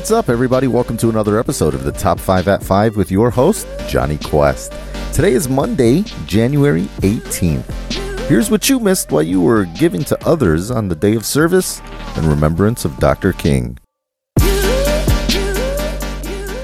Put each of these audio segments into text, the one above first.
What's up, everybody? Welcome to another episode of the Top 5 at 5 with your host, Johnny Quest. Today is Monday, January 18th. Here's what you missed while you were giving to others on the day of service in remembrance of Dr. King.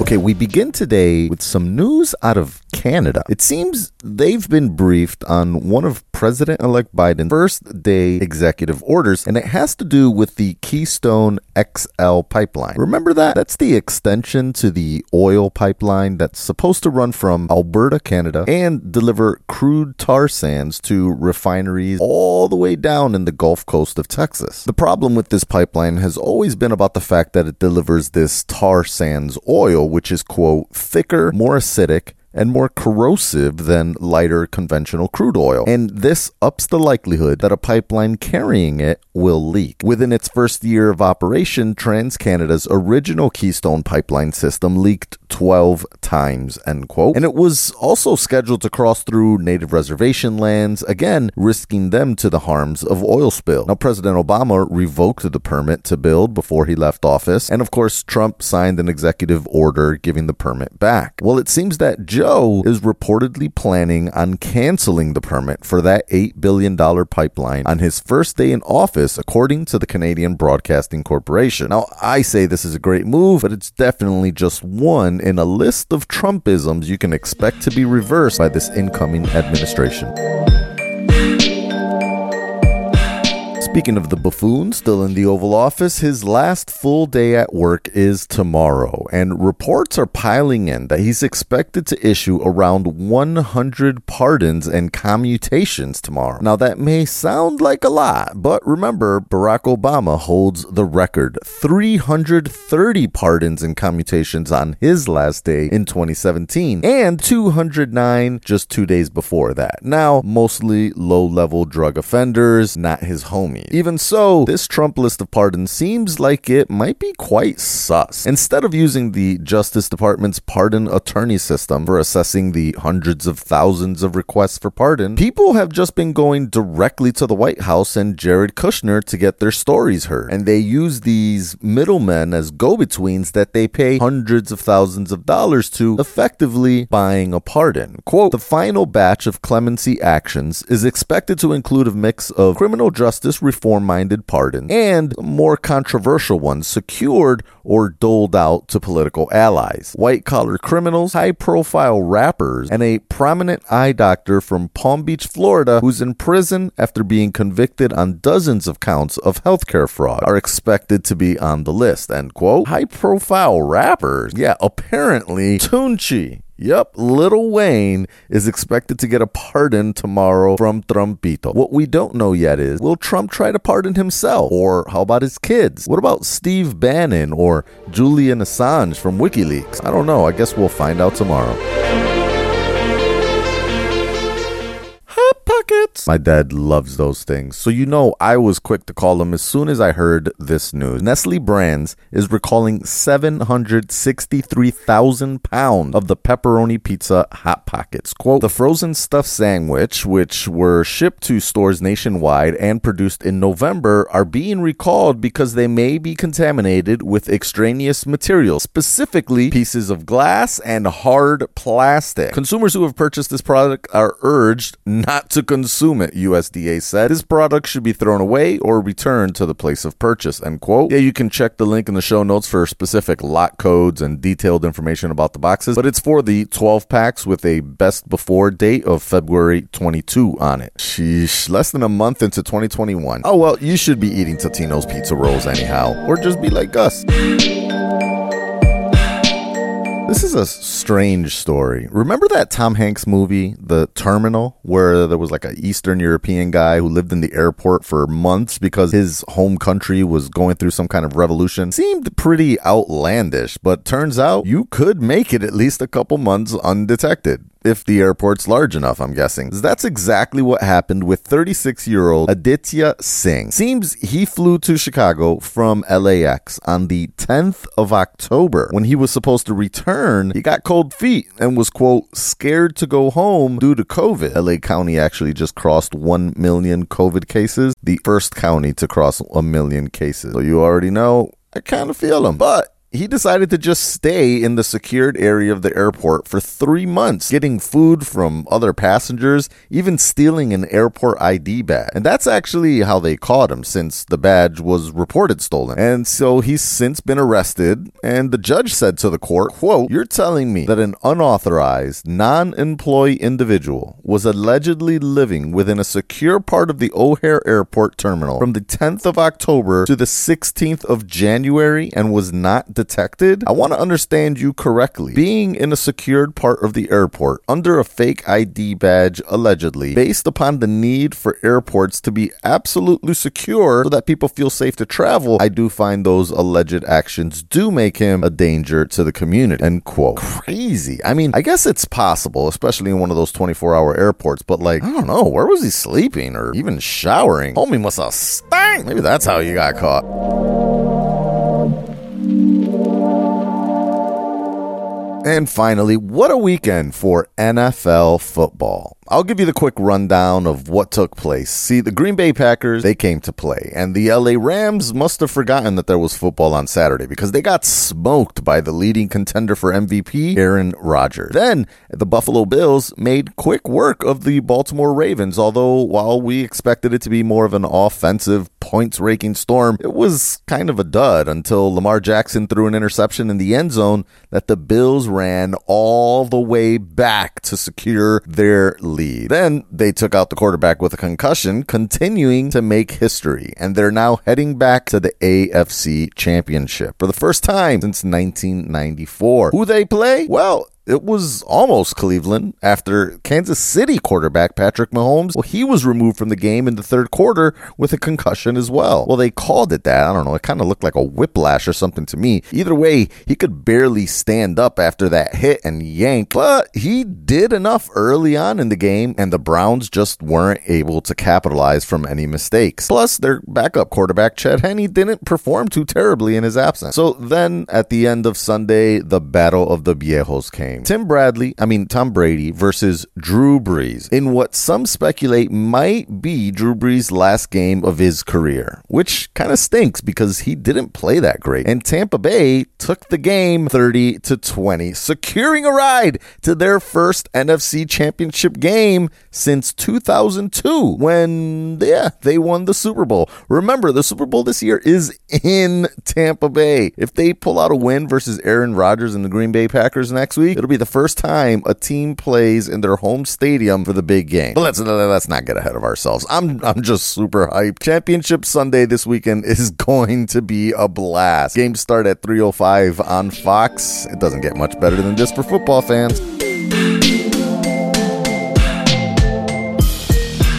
Okay, we begin today with some news out of Canada. It seems they've been briefed on one of President elect Biden's first day executive orders, and it has to do with the Keystone XL pipeline. Remember that? That's the extension to the oil pipeline that's supposed to run from Alberta, Canada, and deliver crude tar sands to refineries all the way down in the Gulf Coast of Texas. The problem with this pipeline has always been about the fact that it delivers this tar sands oil, which is, quote, thicker, more acidic, and more corrosive than lighter conventional crude oil. And this ups the likelihood that a pipeline carrying it will leak. Within its first year of operation, TransCanada's original Keystone pipeline system leaked 12 times, end quote. And it was also scheduled to cross through native reservation lands, again, risking them to the harms of oil spill. Now, President Obama revoked the permit to build before he left office, and of course, Trump signed an executive order giving the permit back. Well, it seems that Joe is reportedly planning on canceling the permit for that $8 billion pipeline on his first day in office, according to the Canadian Broadcasting Corporation. Now, I say this is a great move, but it's definitely just one in a list of Trumpisms you can expect to be reversed by this incoming administration. Speaking of the buffoon still in the Oval Office, his last full day at work is tomorrow, and reports are piling in that he's expected to issue around 100 pardons and commutations tomorrow. Now, that may sound like a lot, but remember, Barack Obama holds the record 330 pardons and commutations on his last day in 2017, and 209 just two days before that. Now, mostly low level drug offenders, not his Even so, this Trump list of pardons seems like it might be quite sus. Instead of using the Justice Department's pardon attorney system for assessing the hundreds of thousands of requests for pardon, people have just been going directly to the White House and Jared Kushner to get their stories heard. And they use these middlemen as go betweens that they pay hundreds of thousands of dollars to, effectively buying a pardon. Quote The final batch of clemency actions is expected to include a mix of criminal justice reform minded pardons and more controversial ones secured or doled out to political allies. White collar criminals, high profile rappers, and a prominent eye doctor from Palm Beach, Florida, who's in prison after being convicted on dozens of counts of healthcare fraud, are expected to be on the list. End quote. High profile rappers? Yeah, apparently Tunechi Yep, Lil Wayne is expected to get a pardon tomorrow from Trumpito. What we don't know yet is will Trump try to pardon himself? Or how about his kids? What about Steve Bannon or Julian Assange from WikiLeaks? I don't know. I guess we'll find out tomorrow. My dad loves those things. So you know I was quick to call him as soon as I heard this news. Nestle Brands is recalling 763,000 pounds of the pepperoni pizza Hot Pockets. Quote, the frozen stuffed sandwich, which were shipped to stores nationwide and produced in November, are being recalled because they may be contaminated with extraneous materials, specifically pieces of glass and hard plastic. Consumers who have purchased this product are urged not to consume USDA said. This product should be thrown away or returned to the place of purchase, end quote. Yeah, you can check the link in the show notes for specific lot codes and detailed information about the boxes, but it's for the 12 packs with a best before date of February 22 on it. Sheesh, less than a month into 2021. Oh well, you should be eating Totino's pizza rolls anyhow, or just be like us. This is a strange story. Remember that Tom Hanks movie, The Terminal, where there was like an Eastern European guy who lived in the airport for months because his home country was going through some kind of revolution? Seemed pretty outlandish, but turns out you could make it at least a couple months undetected if the airport's large enough, I'm guessing. That's exactly what happened with 36 year old Aditya Singh. Seems he flew to Chicago from LAX on the 10th of October. When he was supposed to return, he got cold feet and was, quote, scared to go home due to COVID. LA County actually just crossed 1 million COVID cases, the first county to cross a million cases. So you already know, I kind of feel him. But he decided to just stay in the secured area of the airport for three months, getting food from other passengers, even stealing an airport ID badge. And that's actually how they caught him since the badge was reported stolen. And so he's since been arrested, and the judge said to the court, quote, You're telling me that an unauthorized, non-employee individual was allegedly living within a secure part of the O'Hare Airport terminal from the 10th of October to the 16th of January and was not detected? I want to understand you correctly. Being in a secured part of the airport under a fake ID badge, allegedly, based upon the need for airports to be absolutely secure so that people feel safe to travel, I do find those alleged actions do make him a danger to the community. End quote. Crazy. I mean, I guess it's possible, especially in one of those 24 hour airports, but like, I don't know, where was he sleeping or even showering? Homie must have stank. Maybe that's how you got caught. And finally, what a weekend for NFL football. I'll give you the quick rundown of what took place. See, the Green Bay Packers, they came to play, and the LA Rams must have forgotten that there was football on Saturday because they got smoked by the leading contender for MVP, Aaron Rodgers. Then, the Buffalo Bills made quick work of the Baltimore Ravens, although while we expected it to be more of an offensive points raking storm, it was kind of a dud until Lamar Jackson threw an interception in the end zone that the Bills ran all the way back to secure their lead. Then they took out the quarterback with a concussion, continuing to make history, and they're now heading back to the AFC Championship for the first time since 1994. Who they play? Well, it was almost Cleveland after Kansas City quarterback Patrick Mahomes. Well, he was removed from the game in the third quarter with a concussion as well. Well, they called it that. I don't know. It kind of looked like a whiplash or something to me. Either way, he could barely stand up after that hit and yank, but he did enough early on in the game, and the Browns just weren't able to capitalize from any mistakes. Plus, their backup quarterback, Chad Henne, didn't perform too terribly in his absence. So then at the end of Sunday, the Battle of the Viejos came game. Tim Bradley, I mean Tom Brady versus Drew Brees in what some speculate might be Drew Brees' last game of his career, which kind of stinks because he didn't play that great. And Tampa Bay took the game 30 to 20, securing a ride to their first NFC championship game since 2002 when yeah, they won the Super Bowl. Remember, the Super Bowl this year is in Tampa Bay. If they pull out a win versus Aaron Rodgers and the Green Bay Packers next week, It'll be the first time a team plays in their home stadium for the big game. But let's let's not get ahead of ourselves. I'm I'm just super hyped. Championship Sunday this weekend is going to be a blast. Games start at 3:05 on Fox. It doesn't get much better than this for football fans.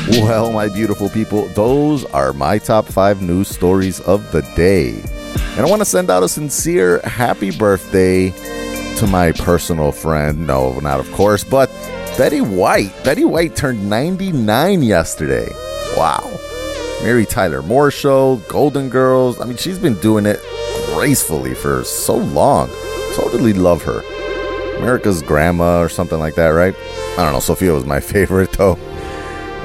Well, my beautiful people, those are my top five news stories of the day. And I want to send out a sincere happy birthday to my personal friend. No, not of course, but Betty White. Betty White turned 99 yesterday. Wow. Mary Tyler Moore Show, Golden Girls. I mean, she's been doing it gracefully for so long. Totally love her. America's grandma or something like that, right? I don't know. Sophia was my favorite though.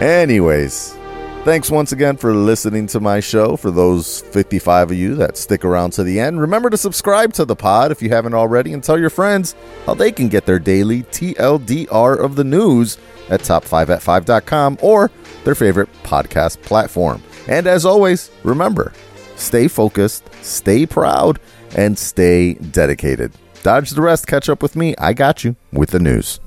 Anyways, Thanks once again for listening to my show. For those 55 of you that stick around to the end, remember to subscribe to the pod if you haven't already and tell your friends how they can get their daily TLDR of the news at top5at5.com or their favorite podcast platform. And as always, remember stay focused, stay proud, and stay dedicated. Dodge the rest, catch up with me. I got you with the news.